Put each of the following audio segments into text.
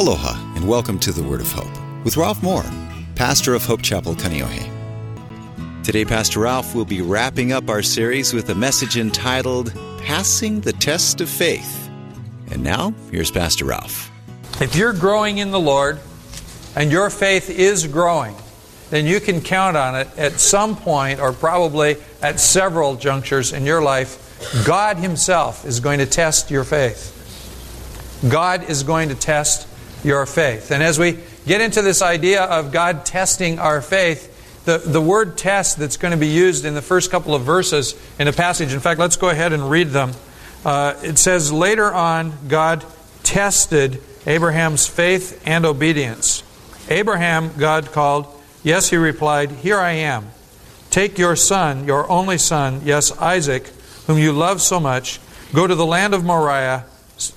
Aloha, and welcome to the Word of Hope with Ralph Moore, pastor of Hope Chapel, Kaneohe. Today, Pastor Ralph will be wrapping up our series with a message entitled Passing the Test of Faith. And now, here's Pastor Ralph. If you're growing in the Lord and your faith is growing, then you can count on it at some point, or probably at several junctures in your life. God Himself is going to test your faith. God is going to test your faith. And as we get into this idea of God testing our faith, the, the word test that's going to be used in the first couple of verses in the passage, in fact, let's go ahead and read them. Uh, it says, Later on, God tested Abraham's faith and obedience. Abraham, God called. Yes, he replied, Here I am. Take your son, your only son, yes, Isaac, whom you love so much, go to the land of Moriah,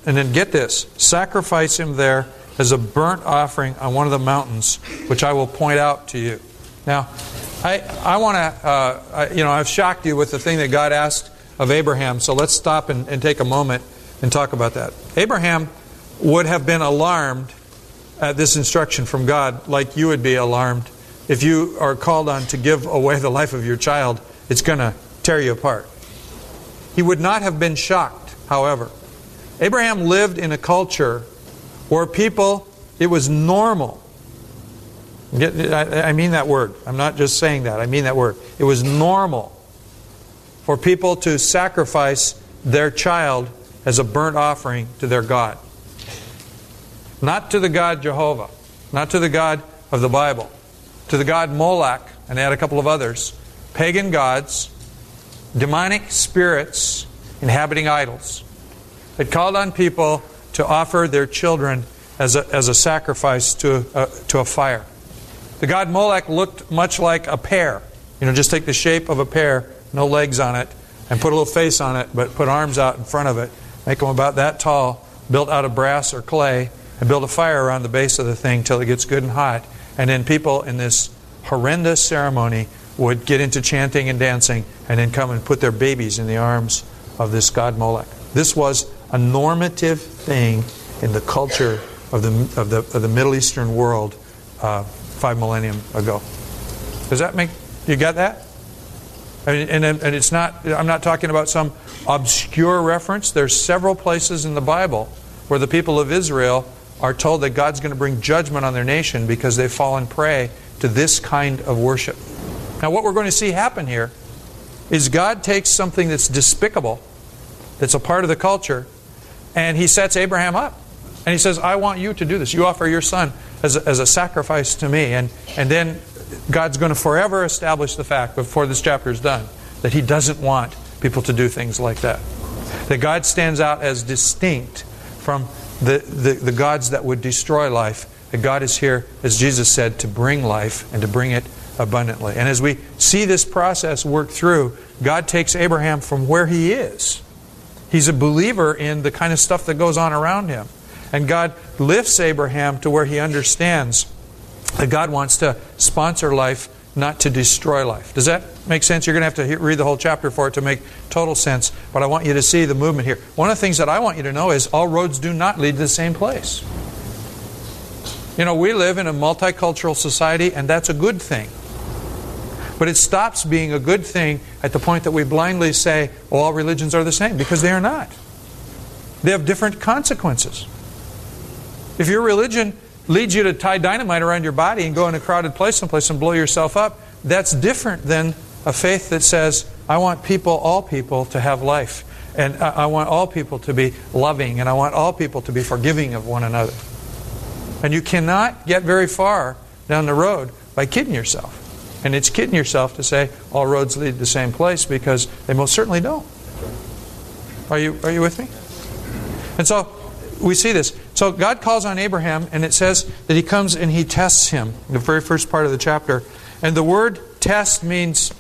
and then get this sacrifice him there as a burnt offering on one of the mountains, which I will point out to you. Now, I, I want to, uh, you know, I've shocked you with the thing that God asked of Abraham, so let's stop and, and take a moment and talk about that. Abraham would have been alarmed at this instruction from God, like you would be alarmed if you are called on to give away the life of your child, it's going to tear you apart. He would not have been shocked, however. Abraham lived in a culture where people, it was normal. I mean that word. I'm not just saying that. I mean that word. It was normal for people to sacrifice their child as a burnt offering to their God. Not to the God Jehovah, not to the God of the Bible, to the god Moloch, and they had a couple of others, pagan gods, demonic spirits inhabiting idols. It called on people to offer their children as a, as a sacrifice to a, uh, to a fire. The god Molech looked much like a pear. You know, just take the shape of a pear, no legs on it, and put a little face on it, but put arms out in front of it. Make them about that tall, built out of brass or clay, and build a fire around the base of the thing till it gets good and hot. And then people in this horrendous ceremony would get into chanting and dancing and then come and put their babies in the arms of this god Molech. This was a normative thing in the culture of the, of the, of the Middle Eastern world uh, five millennium ago. Does that make you got that? And, and, and it's not. I'm not talking about some obscure reference. There's several places in the Bible where the people of Israel are told that God's going to bring judgment on their nation because they've fallen prey to this kind of worship. Now, what we're going to see happen here is God takes something that's despicable, that's a part of the culture, and He sets Abraham up. And He says, I want you to do this. You offer your son as a, as a sacrifice to me. And, and then God's going to forever establish the fact, before this chapter is done, that He doesn't want people to do things like that. That God stands out as distinct from the, the, the gods that would destroy life. That God is here, as Jesus said, to bring life and to bring it abundantly. And as we see this process work through, God takes Abraham from where he is. He's a believer in the kind of stuff that goes on around him. And God lifts Abraham to where he understands that God wants to sponsor life, not to destroy life. Does that make sense? You're going to have to read the whole chapter for it to make total sense, but I want you to see the movement here. One of the things that I want you to know is all roads do not lead to the same place. You know, we live in a multicultural society, and that's a good thing. But it stops being a good thing at the point that we blindly say, all religions are the same, because they are not. They have different consequences. If your religion leads you to tie dynamite around your body and go in a crowded place someplace and blow yourself up, that's different than a faith that says, I want people, all people, to have life. And I want all people to be loving, and I want all people to be forgiving of one another. And you cannot get very far down the road by kidding yourself. And it's kidding yourself to say all roads lead to the same place because they most certainly don't. Are you, are you with me? And so we see this. So God calls on Abraham, and it says that he comes and he tests him, in the very first part of the chapter. And the word test means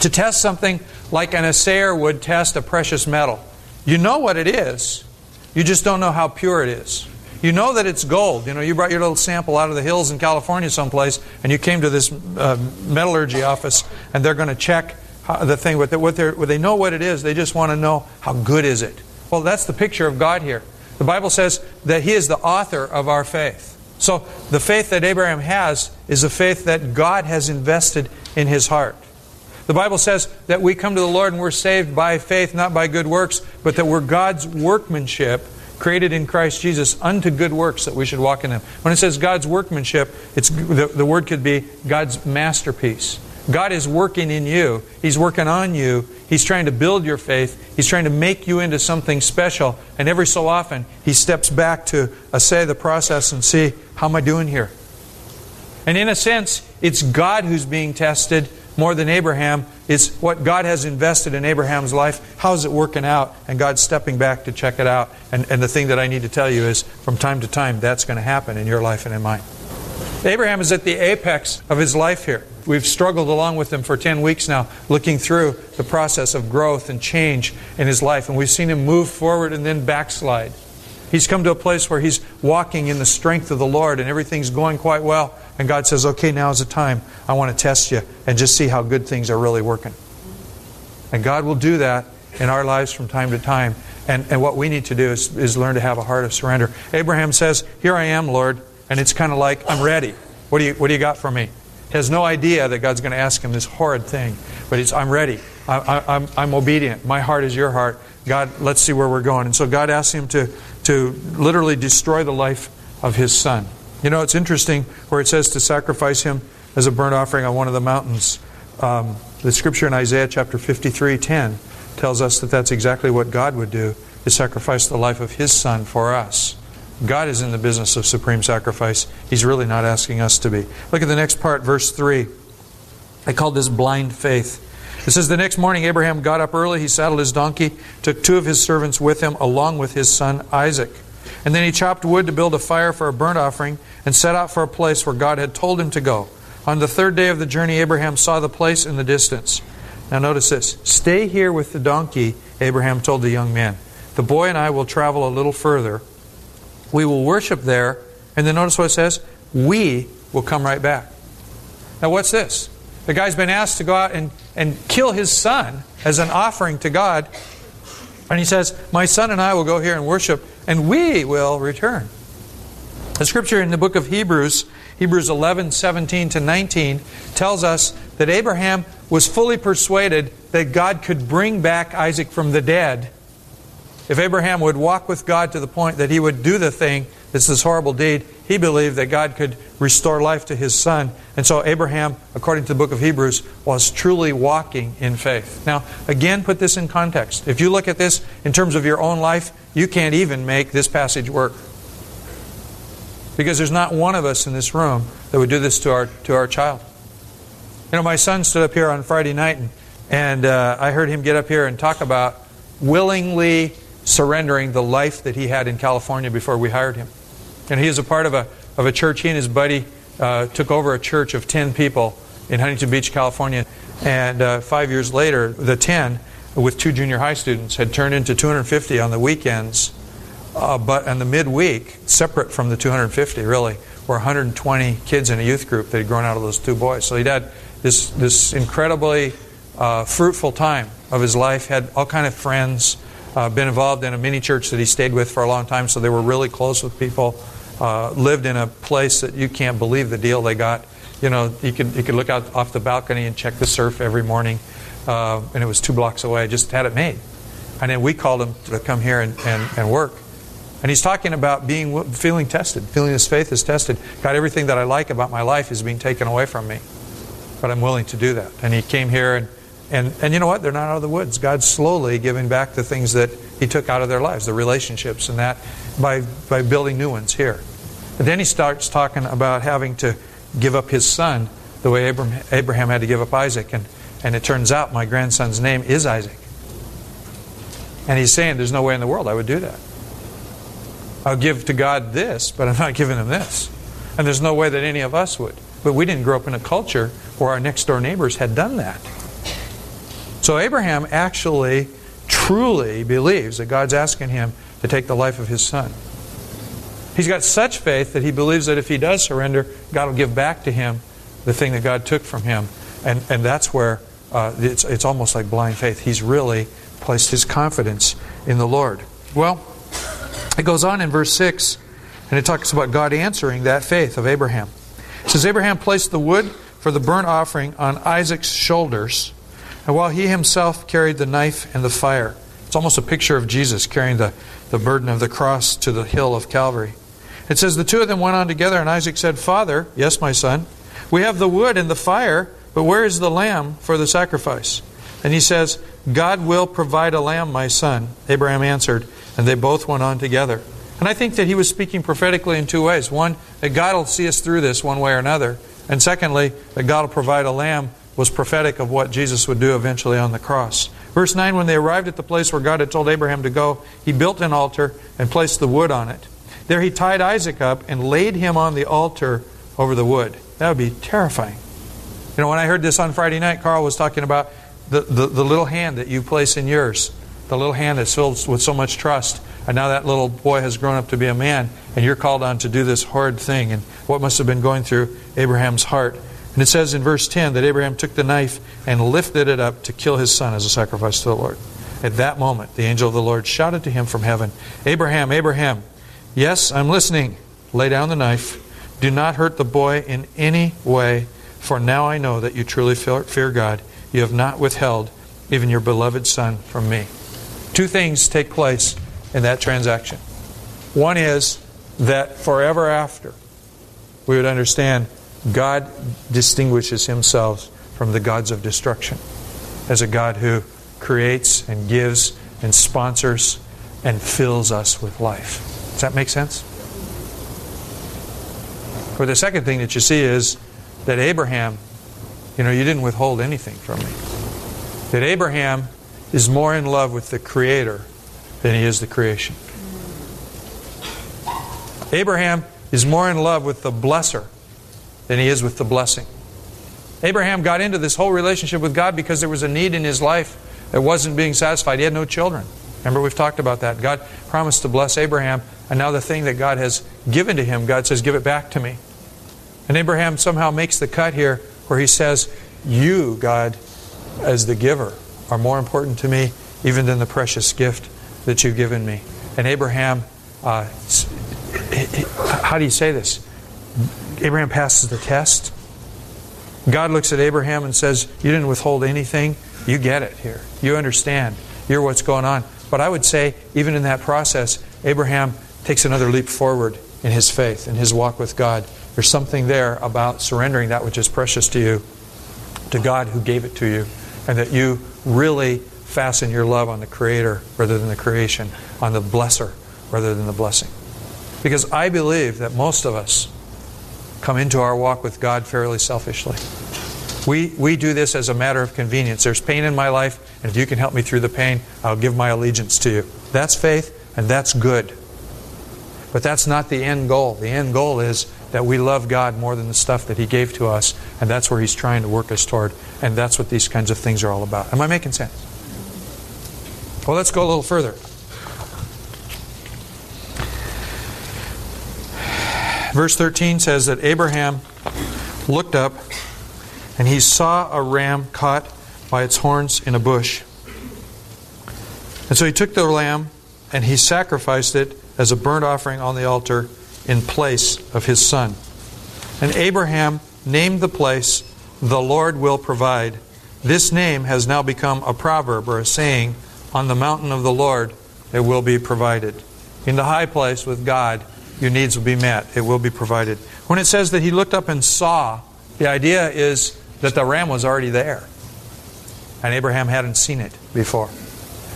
to test something like an assayer would test a precious metal. You know what it is, you just don't know how pure it is. You know that it's gold. You know, you brought your little sample out of the hills in California someplace, and you came to this uh, metallurgy office, and they're going to check how, the thing. What, they, what, what they know what it is, they just want to know how good is it. Well, that's the picture of God here. The Bible says that He is the author of our faith. So the faith that Abraham has is a faith that God has invested in his heart. The Bible says that we come to the Lord and we're saved by faith, not by good works, but that we're God's workmanship created in Christ Jesus unto good works that we should walk in them. When it says God's workmanship, it's, the, the word could be God's masterpiece. God is working in you. He's working on you. He's trying to build your faith. He's trying to make you into something special. And every so often, He steps back to assay the process and see, how am I doing here? And in a sense, it's God who's being tested more than Abraham. It's what God has invested in Abraham's life. How's it working out? And God's stepping back to check it out. And, and the thing that I need to tell you is from time to time, that's going to happen in your life and in mine. Abraham is at the apex of his life here. We've struggled along with him for 10 weeks now, looking through the process of growth and change in his life. And we've seen him move forward and then backslide. He's come to a place where he's walking in the strength of the Lord and everything's going quite well. And God says, okay, now is the time. I want to test you and just see how good things are really working. And God will do that in our lives from time to time. And, and what we need to do is, is learn to have a heart of surrender. Abraham says, Here I am, Lord. And it's kind of like, I'm ready. What do you, what do you got for me? He has no idea that God's going to ask him this horrid thing. But he's, I'm ready. I, I, I'm, I'm obedient. My heart is your heart. God, let's see where we're going. And so God asks him to, to literally destroy the life of his son. You know, it's interesting where it says to sacrifice him as a burnt offering on one of the mountains. Um, the scripture in Isaiah chapter 53 10 tells us that that's exactly what God would do to sacrifice the life of his son for us. God is in the business of supreme sacrifice. He's really not asking us to be. Look at the next part, verse 3. I call this blind faith. It says, The next morning Abraham got up early, he saddled his donkey, took two of his servants with him, along with his son Isaac. And then he chopped wood to build a fire for a burnt offering and set out for a place where God had told him to go. On the third day of the journey, Abraham saw the place in the distance. Now notice this Stay here with the donkey, Abraham told the young man. The boy and I will travel a little further we will worship there, and then notice what it says we will come right back. Now, what's this? The guy's been asked to go out and, and kill his son as an offering to God. And he says, My son and I will go here and worship, and we will return. The scripture in the book of Hebrews, Hebrews 11, 17 to 19, tells us that Abraham was fully persuaded that God could bring back Isaac from the dead if Abraham would walk with God to the point that he would do the thing, it's this horrible deed, he believed that God could restore life to his son. And so Abraham, according to the book of Hebrews, was truly walking in faith. Now, again, put this in context. If you look at this in terms of your own life, you can't even make this passage work. Because there's not one of us in this room that would do this to our, to our child. You know, my son stood up here on Friday night, and, and uh, I heard him get up here and talk about willingly surrendering the life that he had in California before we hired him. And he is a part of a, of a church. He and his buddy uh, took over a church of 10 people in Huntington Beach, California. And uh, five years later, the 10, with two junior high students, had turned into 250 on the weekends. Uh, but in the midweek, separate from the 250, really, were 120 kids in a youth group that had grown out of those two boys. So he'd had this, this incredibly uh, fruitful time of his life, had all kind of friends, uh, been involved in a mini church that he stayed with for a long time, so they were really close with people. Uh, lived in a place that you can't believe the deal they got. You know, you could you could look out off the balcony and check the surf every morning, uh, and it was two blocks away. Just had it made, and then we called him to come here and, and, and work. And he's talking about being feeling tested, feeling his faith is tested. God, everything that I like about my life is being taken away from me, but I'm willing to do that. And he came here and and, and you know what? They're not out of the woods. God's slowly giving back the things that He took out of their lives, the relationships and that, by, by building new ones here. But then He starts talking about having to give up His son the way Abraham, Abraham had to give up Isaac. And, and it turns out my grandson's name is Isaac. And He's saying, There's no way in the world I would do that. I'll give to God this, but I'm not giving Him this. And there's no way that any of us would. But we didn't grow up in a culture where our next door neighbors had done that. So Abraham actually truly believes that God's asking him to take the life of his son. He's got such faith that he believes that if he does surrender, God will give back to him the thing that God took from him. And, and that's where uh, it's, it's almost like blind faith. He's really placed his confidence in the Lord. Well, It goes on in verse 6, and it talks about God answering that faith of Abraham. It says, Abraham placed the wood for the burnt offering on Isaac's shoulders, and while he himself carried the knife and the fire. It's almost a picture of Jesus carrying the, the burden of the cross to the hill of Calvary. It says, The two of them went on together, and Isaac said, Father, yes, my son, we have the wood and the fire, but where is the lamb for the sacrifice? And he says, God will provide a lamb, my son. Abraham answered, and they both went on together. And I think that he was speaking prophetically in two ways. One, that God will see us through this one way or another. And secondly, that God will provide a lamb was prophetic of what Jesus would do eventually on the cross. Verse 9 When they arrived at the place where God had told Abraham to go, he built an altar and placed the wood on it. There he tied Isaac up and laid him on the altar over the wood. That would be terrifying. You know, when I heard this on Friday night, Carl was talking about the, the, the little hand that you place in yours, the little hand that's filled with so much trust. And now that little boy has grown up to be a man, and you're called on to do this horrid thing. And what must have been going through Abraham's heart. And it says in verse 10 that Abraham took the knife and lifted it up to kill his son as a sacrifice to the Lord. At that moment, the angel of the Lord shouted to him from heaven, Abraham, Abraham, yes, I'm listening. Lay down the knife. Do not hurt the boy in any way, for now I know that you truly fear God. You have not withheld even your beloved son from me. Two things take place in that transaction. One is that forever after, we would understand God distinguishes himself from the gods of destruction as a God who creates and gives and sponsors and fills us with life. Does that make sense? Or the second thing that you see is that Abraham, you know, you didn't withhold anything from me. That Abraham is more in love with the Creator than he is the creation. Abraham is more in love with the blesser than he is with the blessing. Abraham got into this whole relationship with God because there was a need in his life that wasn't being satisfied. He had no children. Remember, we've talked about that. God promised to bless Abraham, and now the thing that God has given to him, God says, Give it back to me. And Abraham somehow makes the cut here where he says, You, God, as the giver, are more important to me even than the precious gift that you've given me. And Abraham, uh, how do you say this? Abraham passes the test. God looks at Abraham and says, You didn't withhold anything. You get it here. You understand. You're what's going on. But I would say, even in that process, Abraham takes another leap forward in his faith, in his walk with God. There's something there about surrendering that which is precious to you to God who gave it to you, and that you really fasten your love on the Creator rather than the creation, on the blesser rather than the blessing. Because I believe that most of us come into our walk with God fairly selfishly. We, we do this as a matter of convenience. There's pain in my life, and if you can help me through the pain, I'll give my allegiance to you. That's faith, and that's good. But that's not the end goal. The end goal is that we love God more than the stuff that He gave to us, and that's where He's trying to work us toward, and that's what these kinds of things are all about. Am I making sense? Well, let's go a little further. Verse 13 says that Abraham looked up and he saw a ram caught by its horns in a bush. And so he took the lamb and he sacrificed it as a burnt offering on the altar in place of his son. And Abraham named the place, The Lord Will Provide. This name has now become a proverb or a saying on the mountain of the Lord, it will be provided. In the high place with God, your needs will be met. It will be provided. When it says that he looked up and saw, the idea is that the ram was already there. And Abraham hadn't seen it before.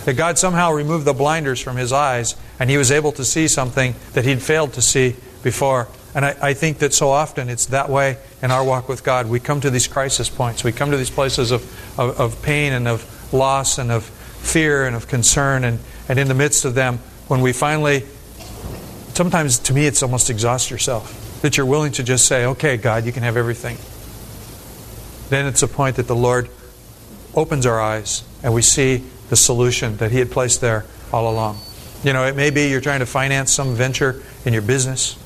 That God somehow removed the blinders from his eyes and he was able to see something that he'd failed to see before. And I, I, think that so often it's that way in our walk with God. We come to these crisis points. We come to these places of, of, of pain and of loss and of fear and of concern. And, and in the midst of them, when we finally sometimes to me it's almost exhaust yourself. That you're willing to just say, okay, God, you can have everything. Then it's a point that the Lord opens our eyes and we see the solution that He had placed there all along. You know, it may be you're trying to finance some venture in your business.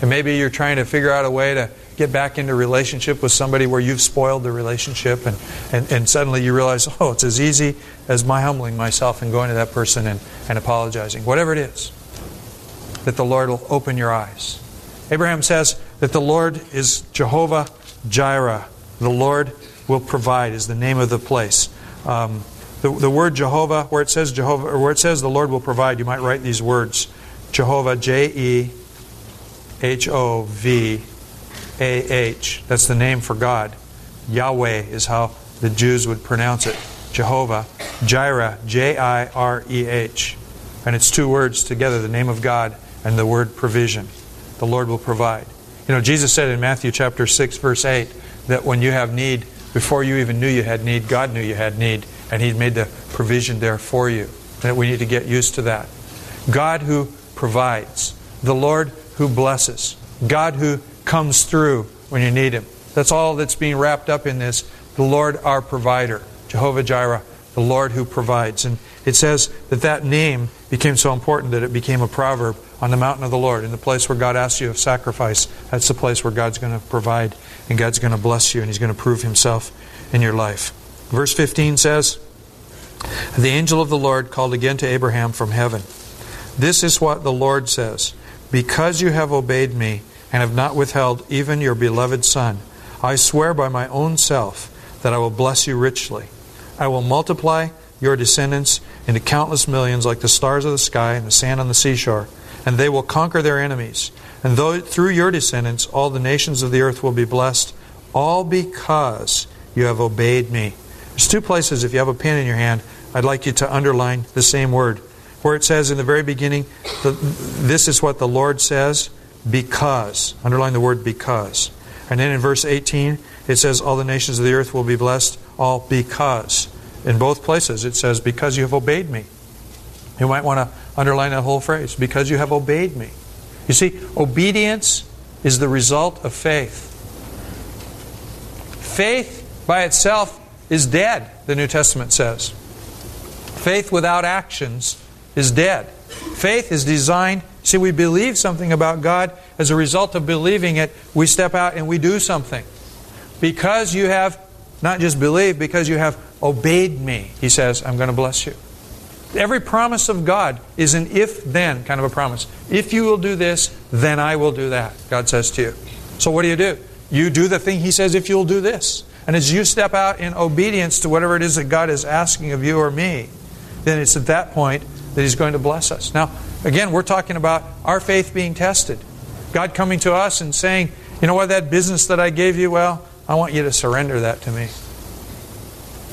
And maybe you're trying to figure out a way to get back into relationship with somebody where you've spoiled the relationship and, and, and suddenly you realize, oh, it's as easy as my humbling myself and going to that person and, and apologizing. Whatever it is. That the Lord will open your eyes. Abraham says that the Lord is Jehovah Jireh. The Lord will provide is the name of the place. Um, the, the word Jehovah, where it says Jehovah, or where it says the Lord will provide, you might write these words: Jehovah, J E H O V A H. That's the name for God. Yahweh is how the Jews would pronounce it. Jehovah, Jireh, J I R E H. And it's two words together, the name of God and the word provision. The Lord will provide. You know, Jesus said in Matthew chapter 6, verse 8, that when you have need, before you even knew you had need, God knew you had need, and He made the provision there for you. That we need to get used to that. God who provides, the Lord who blesses, God who comes through when you need Him. That's all that's being wrapped up in this. The Lord our provider, Jehovah Jireh, the Lord who provides. And it says that that name became so important that it became a proverb on the mountain of the Lord, in the place where God asks you of sacrifice. That's the place where God's going to provide and God's going to bless you and He's going to prove Himself in your life. Verse 15 says, The angel of the Lord called again to Abraham from heaven. This is what the Lord says Because you have obeyed me and have not withheld even your beloved Son, I swear by my own self that I will bless you richly. I will multiply your descendants into countless millions like the stars of the sky and the sand on the seashore, and they will conquer their enemies. And though, through your descendants all the nations of the earth will be blessed, all because you have obeyed me. There's two places, if you have a pen in your hand, I'd like you to underline the same word. Where it says in the very beginning, the, this is what the Lord says, because. Underline the word because. And then in verse 18, it says, All the nations of the earth will be blessed, all because. In both places, it says, Because you have obeyed me. You might want to underline that whole phrase, because you have obeyed me. You see, obedience is the result of faith. Faith by itself is dead, the New Testament says. Faith without actions is dead. Faith is designed, see, we believe something about God. As a result of believing it, we step out and we do something. Because you have not just believed, because you have obeyed me, he says, I'm going to bless you. Every promise of God is an if then kind of a promise. If you will do this, then I will do that, God says to you. So what do you do? You do the thing He says if you'll do this. And as you step out in obedience to whatever it is that God is asking of you or me, then it's at that point that He's going to bless us. Now, again, we're talking about our faith being tested. God coming to us and saying, you know what, that business that I gave you, well, I want you to surrender that to me.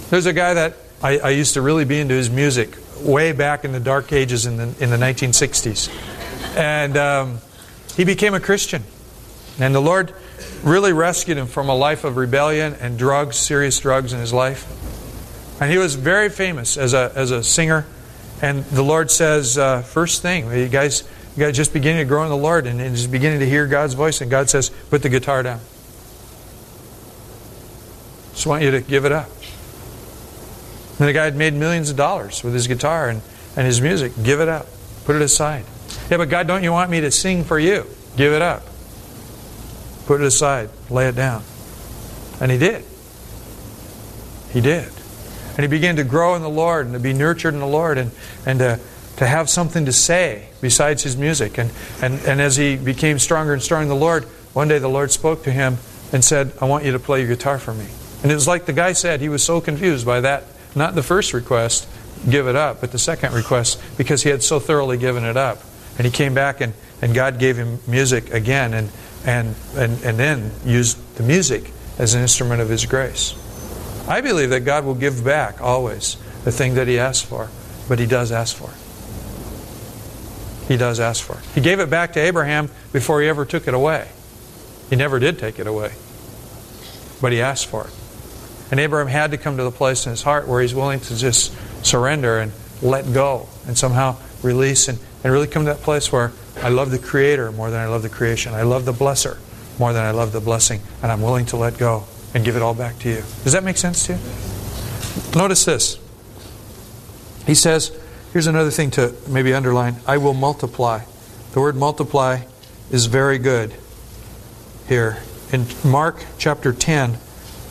There's a guy that I, I used to really be into his music way back in the dark ages in the, in the 1960s. And um, he became a Christian. And the Lord really rescued him from a life of rebellion and drugs, serious drugs in his life. And he was very famous as a, as a singer. And the Lord says, uh, first thing, you guys, you guys just beginning to grow in the Lord and, and just beginning to hear God's voice. And God says, put the guitar down. Just want you to give it up. And the guy had made millions of dollars with his guitar and, and his music. Give it up. Put it aside. Yeah, but God, don't you want me to sing for you? Give it up. Put it aside. Lay it down. And he did. He did. And he began to grow in the Lord and to be nurtured in the Lord and, and to, to have something to say besides his music. And, and, and as he became stronger and stronger in the Lord, one day the Lord spoke to him and said, I want you to play your guitar for me. And it was like the guy said, he was so confused by that. Not the first request, give it up, but the second request, because he had so thoroughly given it up. And he came back and, and God gave him music again and, and, and, and then used the music as an instrument of his grace. I believe that God will give back always the thing that he asks for, but he does ask for. He does ask for. He gave it back to Abraham before he ever took it away. He never did take it away, but he asked for it. And Abraham had to come to the place in his heart where he's willing to just surrender and let go and somehow release and, and really come to that place where I love the Creator more than I love the creation. I love the Blesser more than I love the blessing, and I'm willing to let go and give it all back to you. Does that make sense to you? Notice this. He says, here's another thing to maybe underline I will multiply. The word multiply is very good here. In Mark chapter 10,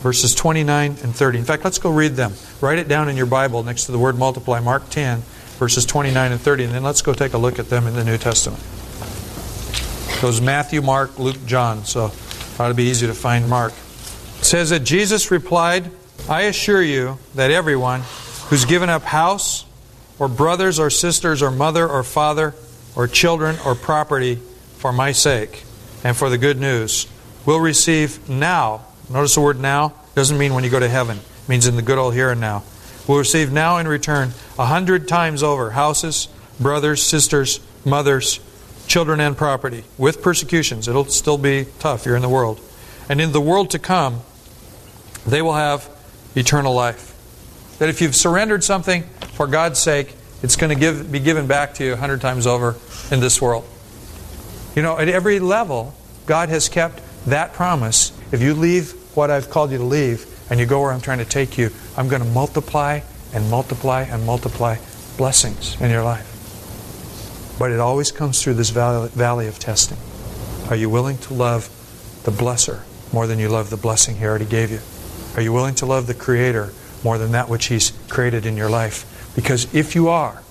verses 29 and 30. In fact, let's go read them. Write it down in your Bible next to the word multiply, Mark 10, verses 29 and 30, and then let's go take a look at them in the New Testament. It Goes Matthew, Mark, Luke, John. So ought to be easy to find Mark. It says that Jesus replied, I assure you that everyone who's given up house, or brothers, or sisters, or mother, or father, or children, or property for my sake and for the good news will receive now. Notice the word now doesn't mean when you go to heaven, it means in the good old here and now. We'll receive now in return a hundred times over houses, brothers, sisters, mothers, children, and property with persecutions. It'll still be tough here in the world. And in the world to come, they will have eternal life. That if you've surrendered something for God's sake, it's going to give, be given back to you a hundred times over in this world. You know, at every level, God has kept that promise. If you leave what I've called you to leave and you go where I'm trying to take you, I'm going to multiply and multiply and multiply blessings in your life. But it always comes through this valley of testing. Are you willing to love the blesser more than you love the blessing He already gave you? Are you willing to love the Creator more than that which He's created in your life? Because if you are,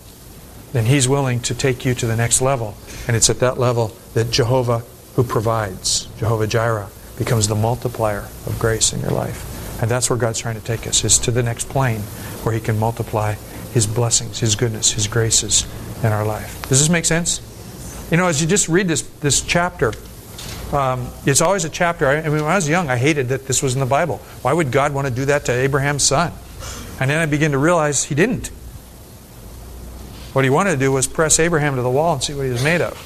then He's willing to take you to the next level. And it's at that level that Jehovah, who provides, Jehovah Jireh, becomes the multiplier of grace in your life. And that's where God's trying to take us, is to the next plane where He can multiply His blessings, His goodness, His graces in our life. Does this make sense? You know, as you just read this, this chapter, um, it's always a chapter. I, I mean, when I was young, I hated that this was in the Bible. Why would God want to do that to Abraham's son? And then I begin to realize He didn't. What He wanted to do was press Abraham to the wall and see what he was made of.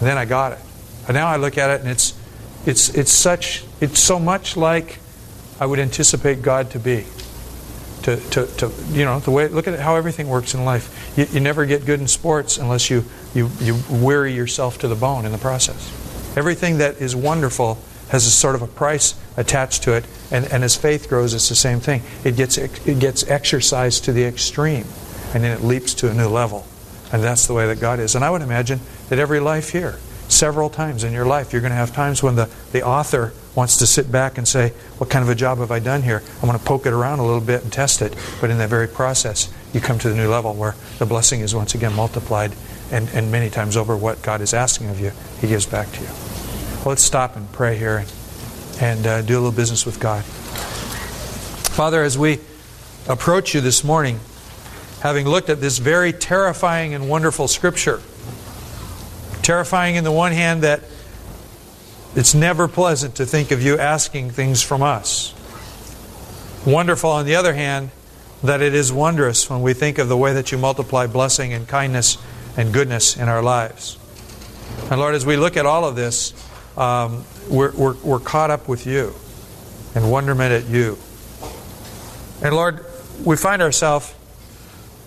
And then I got it. And now I look at it and it's, it's, it's, such, it's so much like I would anticipate God to be. To, to, to, you know, the way, look at how everything works in life. You, you never get good in sports unless you, you, you weary yourself to the bone in the process. Everything that is wonderful has a sort of a price attached to it, and, and as faith grows, it's the same thing. It gets, it gets exercised to the extreme, and then it leaps to a new level. And that's the way that God is. And I would imagine that every life here, several times in your life, you're going to have times when the, the author wants to sit back and say, What kind of a job have I done here? I want to poke it around a little bit and test it. But in that very process, you come to the new level where the blessing is once again multiplied, and, and many times over what God is asking of you, He gives back to you. Well, let's stop and pray here and, and uh, do a little business with God. Father, as we approach you this morning, having looked at this very terrifying and wonderful scripture. Terrifying in the one hand that it's never pleasant to think of you asking things from us. Wonderful on the other hand that it is wondrous when we think of the way that you multiply blessing and kindness and goodness in our lives. And Lord, as we look at all of this, um, we're, we're, we're caught up with you and wonderment at you. And Lord, we find ourselves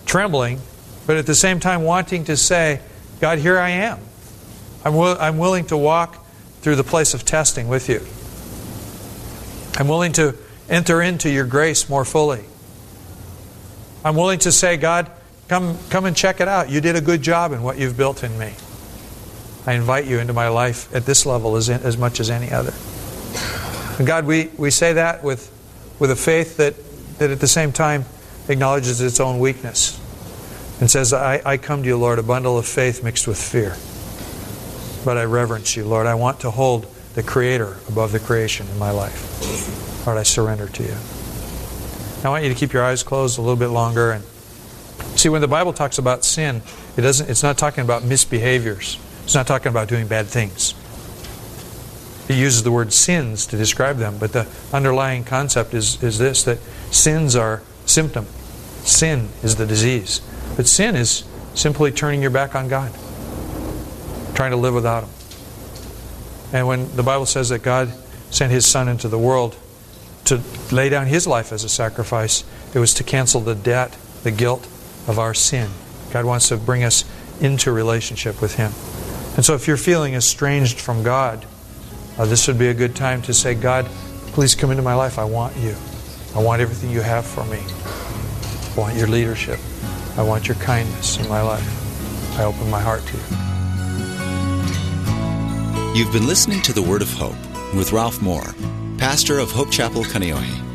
trembling, but at the same time wanting to say, God, here I am. I'm, will, I'm willing to walk through the place of testing with you. I'm willing to enter into your grace more fully. I'm willing to say, God, come, come and check it out. You did a good job in what you've built in me. I invite you into my life at this level as, in, as much as any other. And God, we, we say that with, with a faith that, that at the same time acknowledges its own weakness and says, I, I come to you, Lord, a bundle of faith mixed with fear. But I reverence you, Lord. I want to hold the Creator above the creation in my life. Lord, I surrender to you. I want you to keep your eyes closed a little bit longer and see when the Bible talks about sin, it doesn't it's not talking about misbehaviors. It's not talking about doing bad things. It uses the word sins to describe them, but the underlying concept is, is this that sins are symptom. Sin is the disease. But sin is simply turning your back on God, trying to live without Him. And when the Bible says that God sent His Son into the world to lay down His life as a sacrifice, it was to cancel the debt, the guilt of our sin. God wants to bring us into relationship with Him. And so if you're feeling estranged from God, uh, this would be a good time to say, God, please come into my life. I want you. I want everything you have for me. I want your leadership. I want your kindness in my life. I open my heart to you. You've been listening to the Word of Hope with Ralph Moore, pastor of Hope Chapel, Kaneohe.